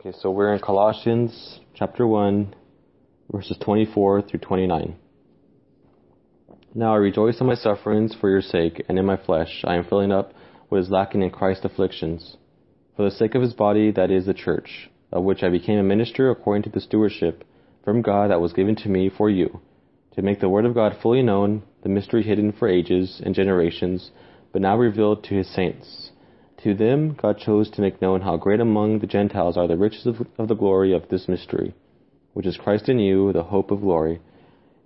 Okay, so we're in Colossians chapter 1, verses 24 through 29. Now I rejoice in my sufferings for your sake, and in my flesh I am filling up what is lacking in Christ's afflictions, for the sake of his body, that is the church, of which I became a minister according to the stewardship from God that was given to me for you, to make the word of God fully known, the mystery hidden for ages and generations, but now revealed to his saints. To them God chose to make known how great among the Gentiles are the riches of, of the glory of this mystery, which is Christ in you, the hope of glory.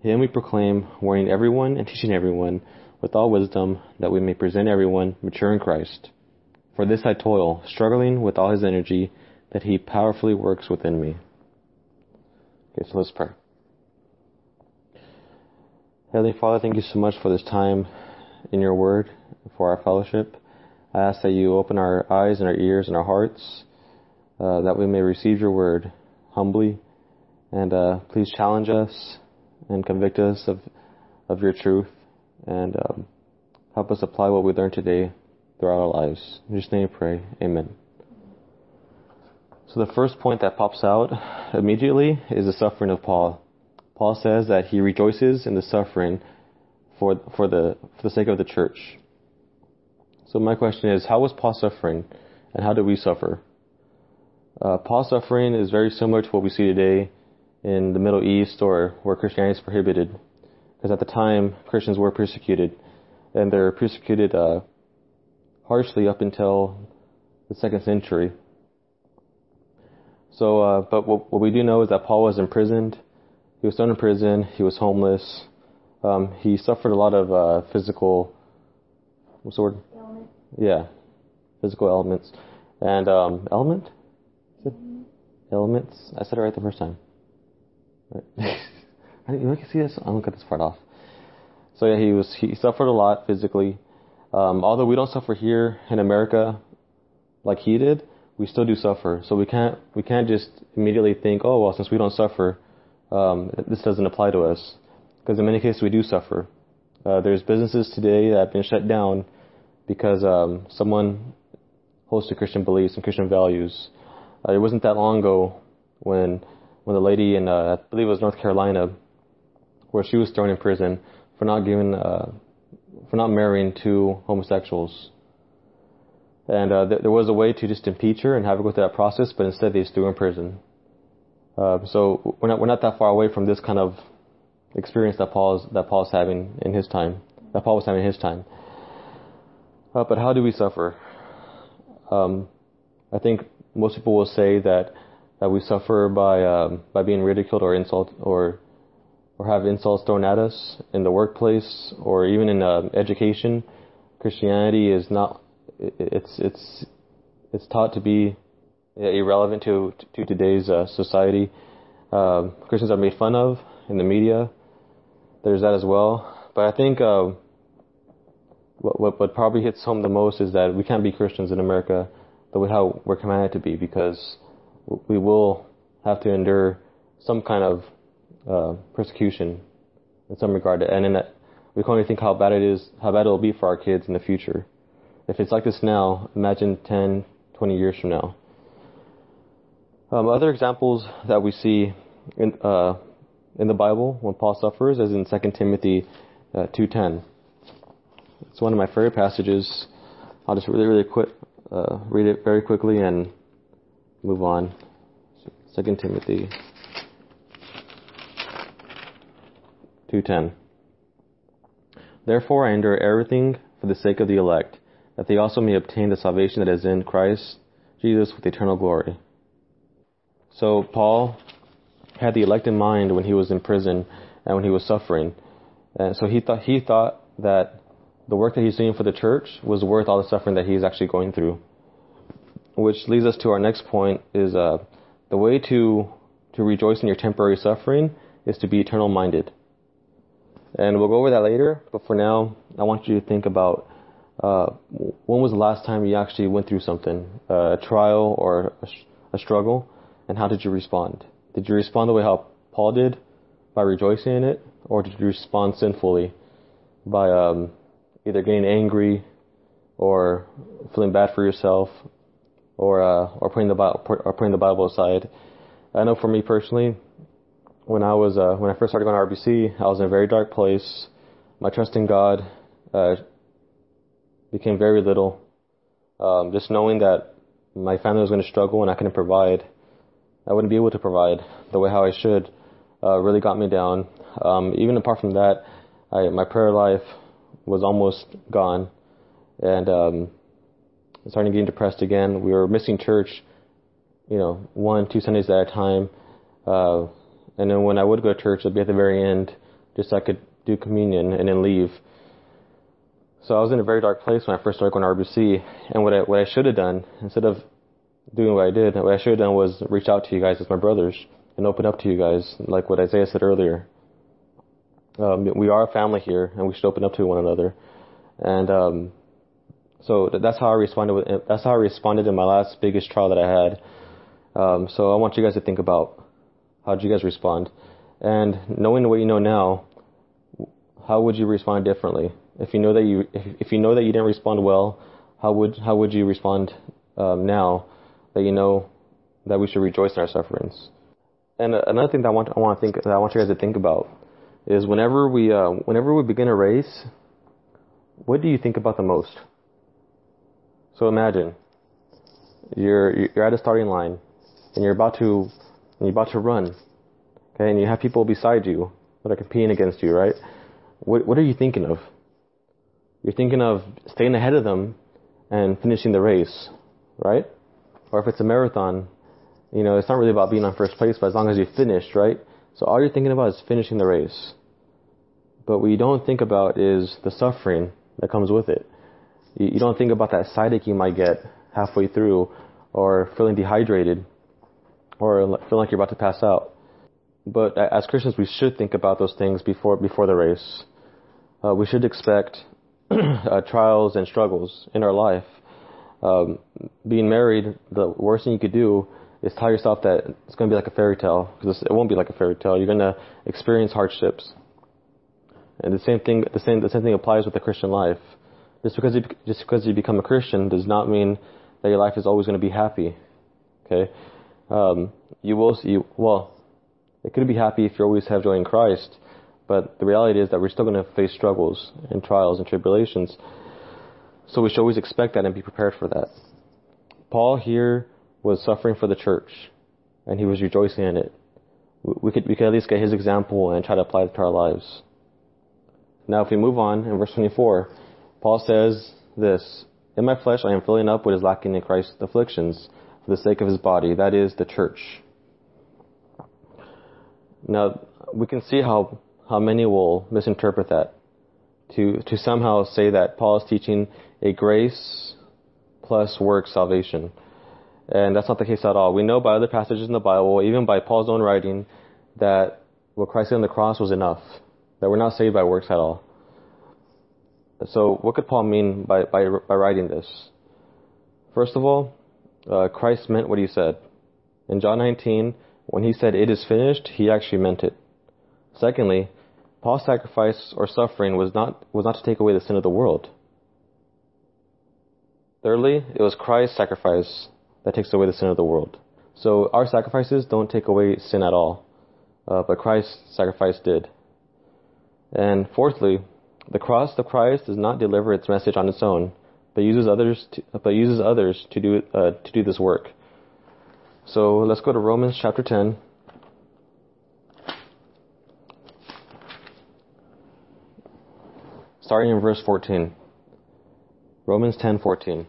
Him we proclaim, warning everyone and teaching everyone with all wisdom, that we may present everyone mature in Christ. For this I toil, struggling with all his energy, that he powerfully works within me. Okay, so let's pray. Heavenly Father, thank you so much for this time in your word, for our fellowship. I ask that you open our eyes and our ears and our hearts, uh, that we may receive your word humbly, and uh, please challenge us and convict us of, of your truth, and um, help us apply what we learned today throughout our lives. In Jesus' name we pray. Amen. So the first point that pops out immediately is the suffering of Paul. Paul says that he rejoices in the suffering for, for, the, for the sake of the church. So my question is, how was Paul suffering, and how do we suffer? Uh, Paul's suffering is very similar to what we see today in the Middle East or where Christianity is prohibited, because at the time Christians were persecuted, and they're persecuted uh, harshly up until the second century. So, uh, but what, what, we do know is that Paul was imprisoned. He was thrown in prison. He was homeless. Um, he suffered a lot of uh, physical, what's the word? Yeah, physical elements. And um, element? Elements? I said it right the first time. Right. I you can see this. I'm gonna cut this part off. So yeah, he was he suffered a lot physically. Um, although we don't suffer here in America like he did, we still do suffer. So we can't we can't just immediately think, oh well, since we don't suffer, um, this doesn't apply to us. Because in many cases we do suffer. Uh, there's businesses today that have been shut down because um, someone holds to Christian beliefs and Christian values. Uh, it wasn't that long ago when when the lady in uh, I believe it was North Carolina, where she was thrown in prison for not giving uh, for not marrying two homosexuals. And uh, th- there was a way to just impeach her and have her go through that process, but instead they just threw her in prison. Uh, so we're not we're not that far away from this kind of experience that Paul's that Paul's having in his time, that Paul was having in his time. Uh, but how do we suffer? Um, I think most people will say that that we suffer by um, by being ridiculed or insult or or have insults thrown at us in the workplace or even in uh, education. Christianity is not it's it's it's taught to be irrelevant to to today's uh, society. Uh, Christians are made fun of in the media. There's that as well. But I think what, what, what probably hits home the most is that we can't be Christians in America the way how we're commanded to be because we will have to endure some kind of uh, persecution in some regard. And in that, we can only think how bad it is, how bad it will be for our kids in the future. If it's like this now, imagine 10, 20 years from now. Um, other examples that we see in, uh, in the Bible when Paul suffers is in 2 Timothy uh, 2.10. It's one of my favorite passages. I'll just really, really quick uh, read it very quickly and move on. Second Timothy two ten. Therefore I endure everything for the sake of the elect, that they also may obtain the salvation that is in Christ Jesus with eternal glory. So Paul had the elect in mind when he was in prison and when he was suffering. And so he thought he thought that the work that he's doing for the church was worth all the suffering that he's actually going through. Which leads us to our next point is uh, the way to to rejoice in your temporary suffering is to be eternal minded. And we'll go over that later, but for now, I want you to think about uh, when was the last time you actually went through something, uh, a trial or a, a struggle, and how did you respond? Did you respond the way how Paul did, by rejoicing in it, or did you respond sinfully by um, either getting angry or feeling bad for yourself or uh, or putting the Bible or putting the Bible aside. I know for me personally, when I was uh, when I first started going to RBC, I was in a very dark place. My trust in God uh, became very little. Um, just knowing that my family was going to struggle and I couldn't provide, I wouldn't be able to provide the way how I should, uh, really got me down. Um, even apart from that, I, my prayer life was almost gone, and um, starting getting depressed again. We were missing church, you know, one, two Sundays at a time. Uh, and then when I would go to church, it'd be at the very end, just so I could do communion and then leave. So I was in a very dark place when I first started going to RBC. And what I, what I should have done, instead of doing what I did, what I should have done was reach out to you guys as my brothers and open up to you guys, like what Isaiah said earlier. Um, we are a family here, and we should open up to one another. And um, so that's how I responded. With, that's how I responded in my last biggest trial that I had. Um, so I want you guys to think about how did you guys respond, and knowing what you know now, how would you respond differently? If you know that you if, you know that you didn't respond well, how would how would you respond um, now that you know that we should rejoice in our sufferings? And uh, another thing that I want I want to think that I want you guys to think about is whenever we uh, whenever we begin a race, what do you think about the most? So imagine you're you're at a starting line and you're about to you're about to run, okay, and you have people beside you that are competing against you, right? What what are you thinking of? You're thinking of staying ahead of them and finishing the race, right? Or if it's a marathon, you know, it's not really about being on first place, but as long as you finished, right? So all you're thinking about is finishing the race. But what you don't think about is the suffering that comes with it. You, you don't think about that side you might get halfway through, or feeling dehydrated, or feeling like you're about to pass out. But as Christians, we should think about those things before before the race. Uh, we should expect uh, trials and struggles in our life. Um, being married, the worst thing you could do is tell yourself that it's going to be like a fairy tale because it won't be like a fairy tale. You're going to experience hardships, and the same thing the same the same thing applies with the Christian life. Just because you, just because you become a Christian does not mean that your life is always going to be happy. Okay, um, you will you well, it could be happy if you always have joy in Christ, but the reality is that we're still going to face struggles and trials and tribulations. So we should always expect that and be prepared for that. Paul here was suffering for the church, and he was rejoicing in it. We could we could at least get his example and try to apply it to our lives. Now, if we move on in verse 24. Paul says this In my flesh I am filling up what is lacking in Christ's afflictions for the sake of his body, that is, the church. Now, we can see how, how many will misinterpret that to, to somehow say that Paul is teaching a grace plus work salvation. And that's not the case at all. We know by other passages in the Bible, even by Paul's own writing, that what Christ did on the cross was enough. That we're not saved by works at all. So, what could Paul mean by, by, by writing this? First of all, uh, Christ meant what he said. In John 19, when he said, It is finished, he actually meant it. Secondly, Paul's sacrifice or suffering was not, was not to take away the sin of the world. Thirdly, it was Christ's sacrifice that takes away the sin of the world. So our sacrifices don't take away sin at all, uh, but Christ's sacrifice did. And fourthly, the cross of Christ does not deliver its message on its own, but uses others to, but uses others to do uh, to do this work. So let's go to Romans chapter 10. Starting in verse 14. Romans 10:14.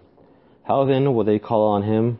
How then will they call on him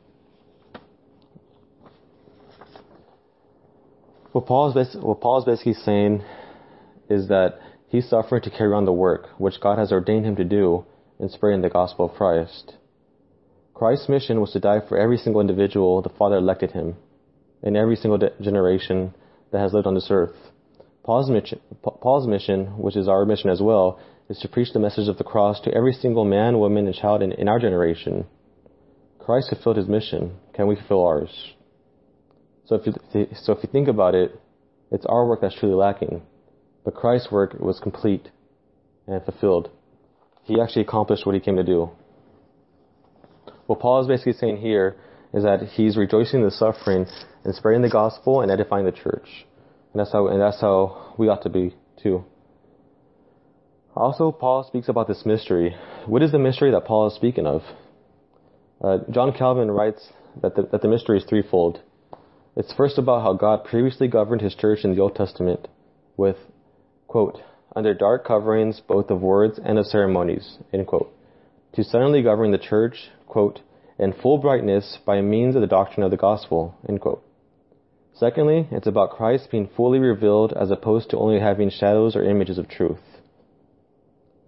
What Paul is, what basically saying is that he's suffering to carry on the work which God has ordained him to do in spreading the gospel of Christ. Christ's mission was to die for every single individual the Father elected him. in every single de- generation that has lived on this earth. Paul's mission, Paul's mission, which is our mission as well, is to preach the message of the cross to every single man, woman, and child in, in our generation. Christ fulfilled his mission. Can we fulfill ours? So if you, so if you think about it, it's our work that's truly lacking. But Christ's work was complete and fulfilled. He actually accomplished what he came to do. What Paul is basically saying here is that he's rejoicing in the suffering and spreading the gospel and edifying the church. And that's how, and that's how we ought to be too. Also, Paul speaks about this mystery. What is the mystery that Paul is speaking of? Uh, John Calvin writes that the, that the mystery is threefold. It's first about how God previously governed his church in the Old Testament with, quote, under dark coverings both of words and of ceremonies, end quote, to suddenly govern the church, quote, in full brightness by means of the doctrine of the gospel, end quote. Secondly, it's about Christ being fully revealed as opposed to only having shadows or images of truth.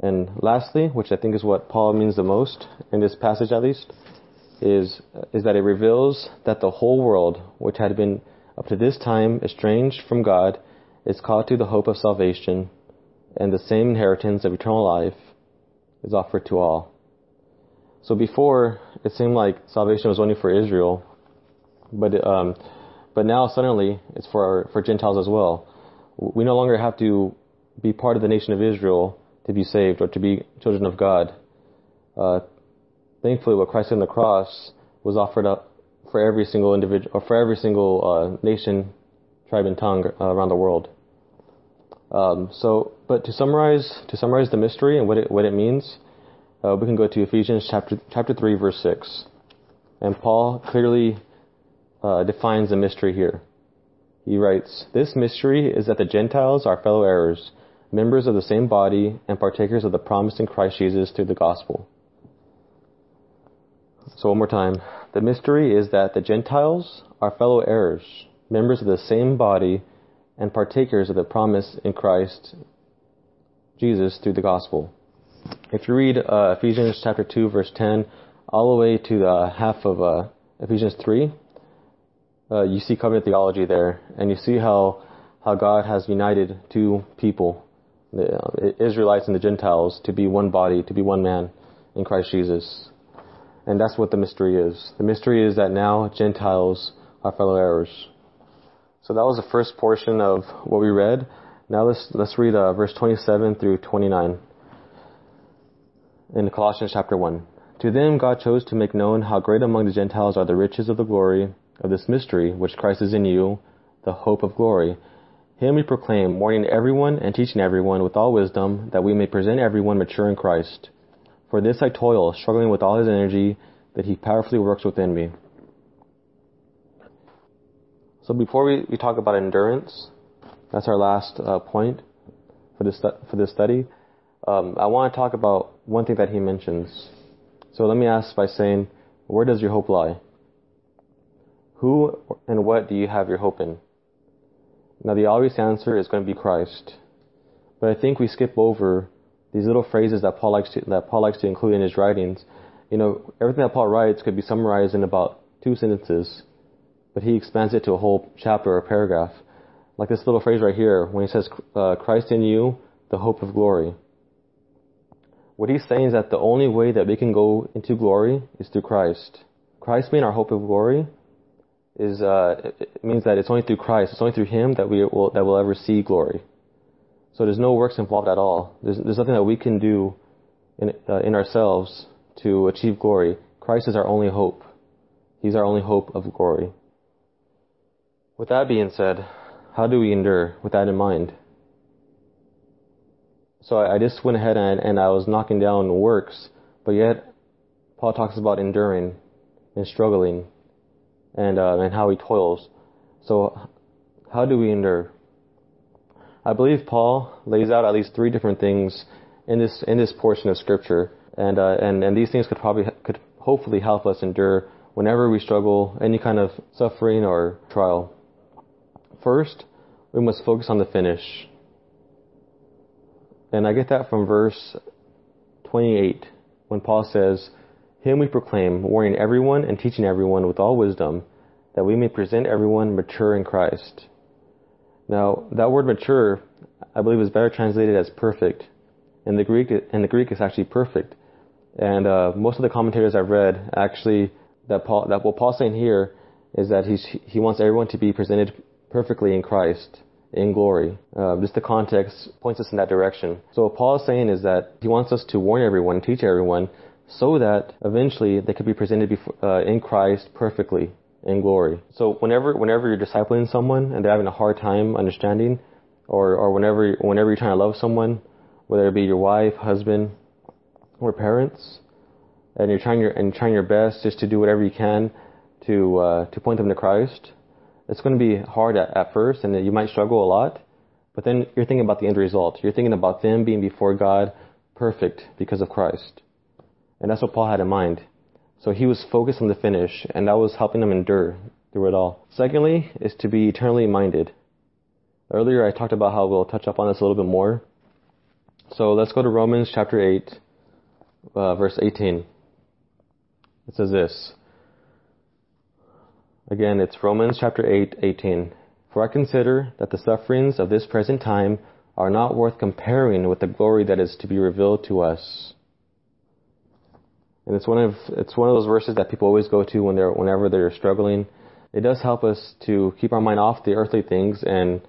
And lastly, which I think is what Paul means the most in this passage at least, is, is that it reveals that the whole world, which had been up to this time estranged from God, is called to the hope of salvation, and the same inheritance of eternal life is offered to all. So before, it seemed like salvation was only for Israel, but um, but now suddenly it's for for Gentiles as well. We no longer have to be part of the nation of Israel to be saved or to be children of God. Uh, thankfully, what Christ on the cross was offered up for every single individual or for every single uh, nation, tribe, and tongue uh, around the world. Um, so, but to summarize, to summarize the mystery and what it what it means, uh, we can go to Ephesians chapter chapter three, verse six, and Paul clearly uh, defines the mystery here. He writes, "This mystery is that the Gentiles are fellow heirs, members of the same body, and partakers of the promise in Christ Jesus through the gospel." So one more time, the mystery is that the Gentiles are fellow heirs, members of the same body, and partakers of the promise in Christ Jesus through the gospel. If you read uh, Ephesians chapter 2 verse 10 all the way to the half of uh, Ephesians 3, uh, you see covenant theology there, and you see how how God has united two people, the uh, Israelites and the Gentiles, to be one body, to be one man in Christ Jesus. And that's what the mystery is. The mystery is that now Gentiles are fellow heirs. So that was the first portion of what we read. Now let's let's read uh, verse 27 through 29 in Colossians chapter 1. To them God chose to make known how great among the Gentiles are the riches of the glory of this mystery, which Christ is in you, the hope of glory. Him we proclaim, warning everyone and teaching everyone with all wisdom, that we may present everyone mature in Christ. For this I toil, struggling with all his energy, that he powerfully works within me. So before we, we talk about endurance, that's our last uh, point for this for this study. Um, I want to talk about one thing that he mentions. So let me ask by saying, where does your hope lie? Who and what do you have your hope in? Now the obvious answer is going to be Christ, but I think we skip over these little phrases that Paul likes to that Paul likes to include in his writings. You know, everything that Paul writes could be summarized in about two sentences but he expands it to a whole chapter or paragraph. Like this little phrase right here, when he says, uh, Christ in you, the hope of glory. What he's saying is that the only way that we can go into glory is through Christ. Christ being our hope of glory is uh, it means that it's only through Christ, it's only through Him that we will that we'll ever see glory. So there's no works involved at all. There's, there's nothing that we can do in uh, in ourselves to achieve glory. Christ is our only hope. He's our only hope of glory. With that being said, how do we endure with that in mind? So I, I just went ahead and, and I was knocking down works, but yet Paul talks about enduring and struggling and uh, and how he toils. So how do we endure? I believe Paul lays out at least three different things in this in this portion of scripture, and uh, and and these things could probably could hopefully help us endure whenever we struggle any kind of suffering or trial. First, we must focus on the finish. And I get that from verse 28 when Paul says, Him we proclaim, warning everyone and teaching everyone with all wisdom, that we may present everyone mature in Christ. Now, that word mature, I believe, is better translated as perfect. In the Greek, in the Greek, it's actually perfect. And uh, most of the commentators I've read actually that Paul that what Paul's saying here is that he's he wants everyone to be presented perfectly in Christ in glory. Uh, just the context points us in that direction. So what Paul is saying is that he wants us to warn everyone, teach everyone, so that eventually they could be presented before, uh, in Christ perfectly in glory. So whenever whenever you're discipling someone and they're having a hard time understanding, or or whenever whenever you're trying to love someone, whether it be your wife, husband, or parents, and you're trying your and trying your best just to do whatever you can to uh, to point them to Christ, it's going to be hard at, at first, and you might struggle a lot. But then you're thinking about the end result. You're thinking about them being before God perfect because of Christ. And that's what Paul had in mind. So he was focused on the finish, and that was helping him endure through it all. Secondly, is to be eternally minded. Earlier I talked about how we'll touch up on this a little bit more. So let's go to Romans chapter 8, uh, verse 18. It says this. Again, it's Romans chapter 8, 18. For I consider that the sufferings of this present time are not worth comparing with the glory that is to be revealed to us. And it's one of it's one of those verses that people always go to when they're whenever they're struggling. It does help us to keep our mind off the earthly things and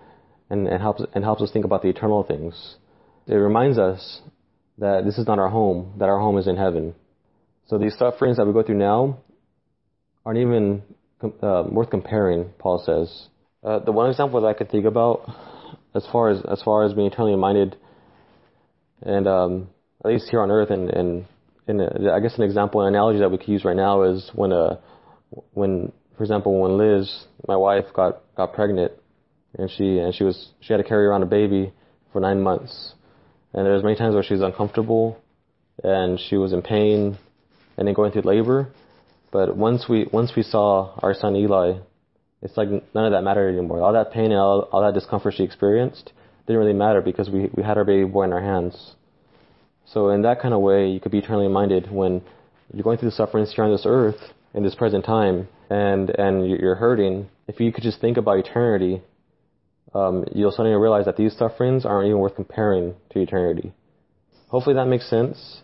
and, and helps and helps us think about the eternal things. It reminds us that this is not our home, that our home is in heaven. So these sufferings that we go through now aren't even uh, worth comparing, Paul says. Uh, the one example that I could think about, as far as as far as being eternally minded, and um, at least here on earth, and and, and uh, I guess an example, an analogy that we could use right now is when uh when for example when Liz, my wife, got got pregnant, and she and she was she had to carry around a baby for nine months, and there was many times where she was uncomfortable, and she was in pain, and then going through labor. But once we once we saw our son Eli, it's like none of that mattered anymore. All that pain and all, all that discomfort she experienced didn't really matter because we we had our baby boy in our hands. So in that kind of way, you could be eternally minded when you're going through the sufferings here on this earth in this present time, and and you're hurting. If you could just think about eternity, um, you'll suddenly realize that these sufferings aren't even worth comparing to eternity. Hopefully that makes sense.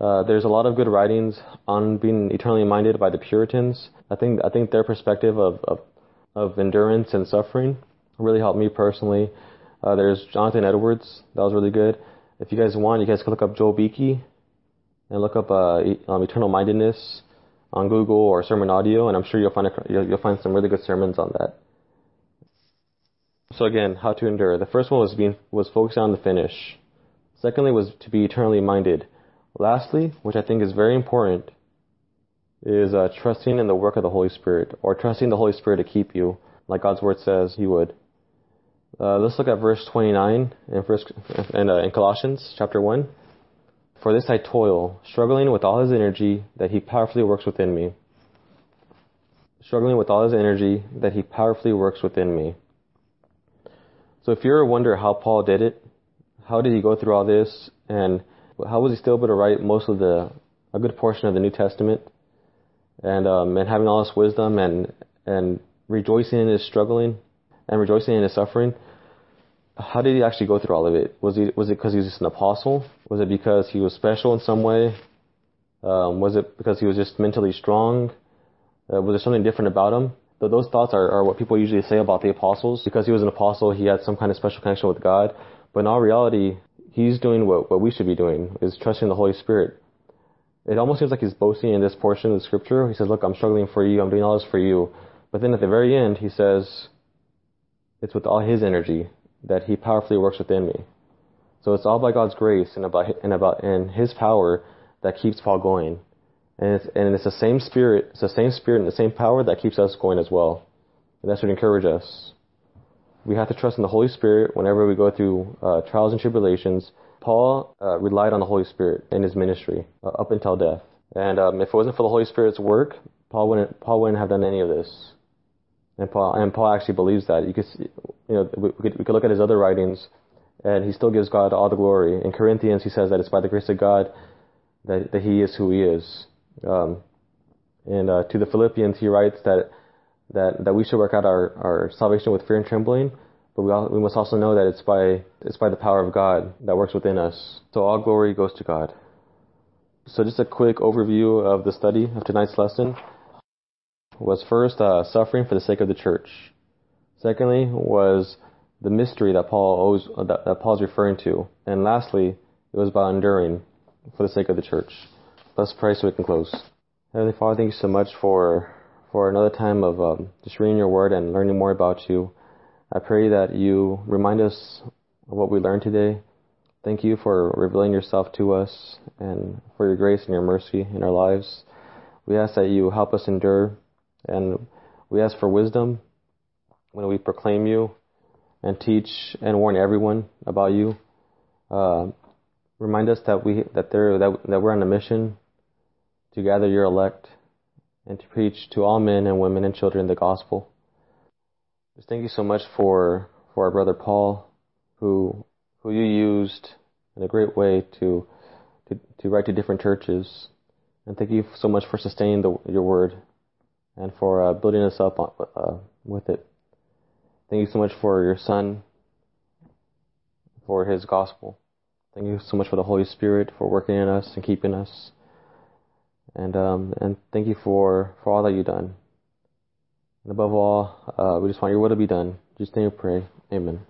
Uh, there's a lot of good writings on being eternally minded by the Puritans. I think I think their perspective of of, of endurance and suffering really helped me personally. Uh, there's Jonathan Edwards, that was really good. If you guys want, you guys can look up Joel Beeke and look up uh, um, Eternal Mindedness on Google or Sermon Audio, and I'm sure you'll find a, you'll, you'll find some really good sermons on that. So again, how to endure. The first one was being was focusing on the finish. Secondly, was to be eternally minded. Lastly, which I think is very important, is uh, trusting in the work of the Holy Spirit, or trusting the Holy Spirit to keep you, like God's Word says He would. Uh, let's look at verse 29 in, first, uh, in Colossians chapter 1. For this I toil, struggling with all His energy that He powerfully works within me. Struggling with all His energy that He powerfully works within me. So if you ever wonder how Paul did it, how did he go through all this, and how was he still able to write most of the a good portion of the New Testament, and um, and having all this wisdom and and rejoicing in his struggling and rejoicing in his suffering. How did he actually go through all of it? Was he was it because he was just an apostle? Was it because he was special in some way? Um, was it because he was just mentally strong? Uh, was there something different about him? those thoughts are, are what people usually say about the apostles. Because he was an apostle, he had some kind of special connection with God. But in all reality, he's doing what, what we should be doing, is trusting the Holy Spirit. It almost seems like he's boasting in this portion of the scripture. He says, look, I'm struggling for you. I'm doing all this for you. But then at the very end, he says, it's with all his energy that he powerfully works within me. So it's all by God's grace and about, and about, and his power that keeps Paul going. And it's, and it's the same spirit, it's the same spirit and the same power that keeps us going as well. And that should encourage us we have to trust in the Holy Spirit whenever we go through uh, trials and tribulations. Paul uh, relied on the Holy Spirit in his ministry uh, up until death. And um, if it wasn't for the Holy Spirit's work, Paul wouldn't Paul wouldn't have done any of this. And Paul and Paul actually believes that. You could you know we, could, we could look at his other writings, and he still gives God all the glory. In Corinthians, he says that it's by the grace of God that that he is who he is. Um, and uh, to the Philippians, he writes that that, that we should work out our, our salvation with fear and trembling, but we, all, we must also know that it's by, it's by the power of God that works within us. So all glory goes to God. So just a quick overview of the study of tonight's lesson was first uh, suffering for the sake of the church. Secondly was the mystery that Paul always, that, that Paul's referring to, and lastly it was about enduring for the sake of the church. Let's pray so we can close. Heavenly Father, thank you so much for for another time of um, just reading your word and learning more about you. I pray that you remind us of what we learned today. Thank you for revealing yourself to us and for your grace and your mercy in our lives. We ask that you help us endure and we ask for wisdom when we proclaim you and teach and warn everyone about you. Uh, remind us that we that there that, that we're on a mission to gather your elect and to preach to all men and women and children the gospel. Just thank you so much for for our brother Paul, who who you used in a great way to to, to write to different churches, and thank you so much for sustaining the, your word and for uh, building us up on, uh, with it. Thank you so much for your Son, for His gospel. Thank you so much for the Holy Spirit for working in us and keeping us. And um, and thank you for, for all that you've done. And above all, uh, we just want your will to be done. Just name you pray. Amen.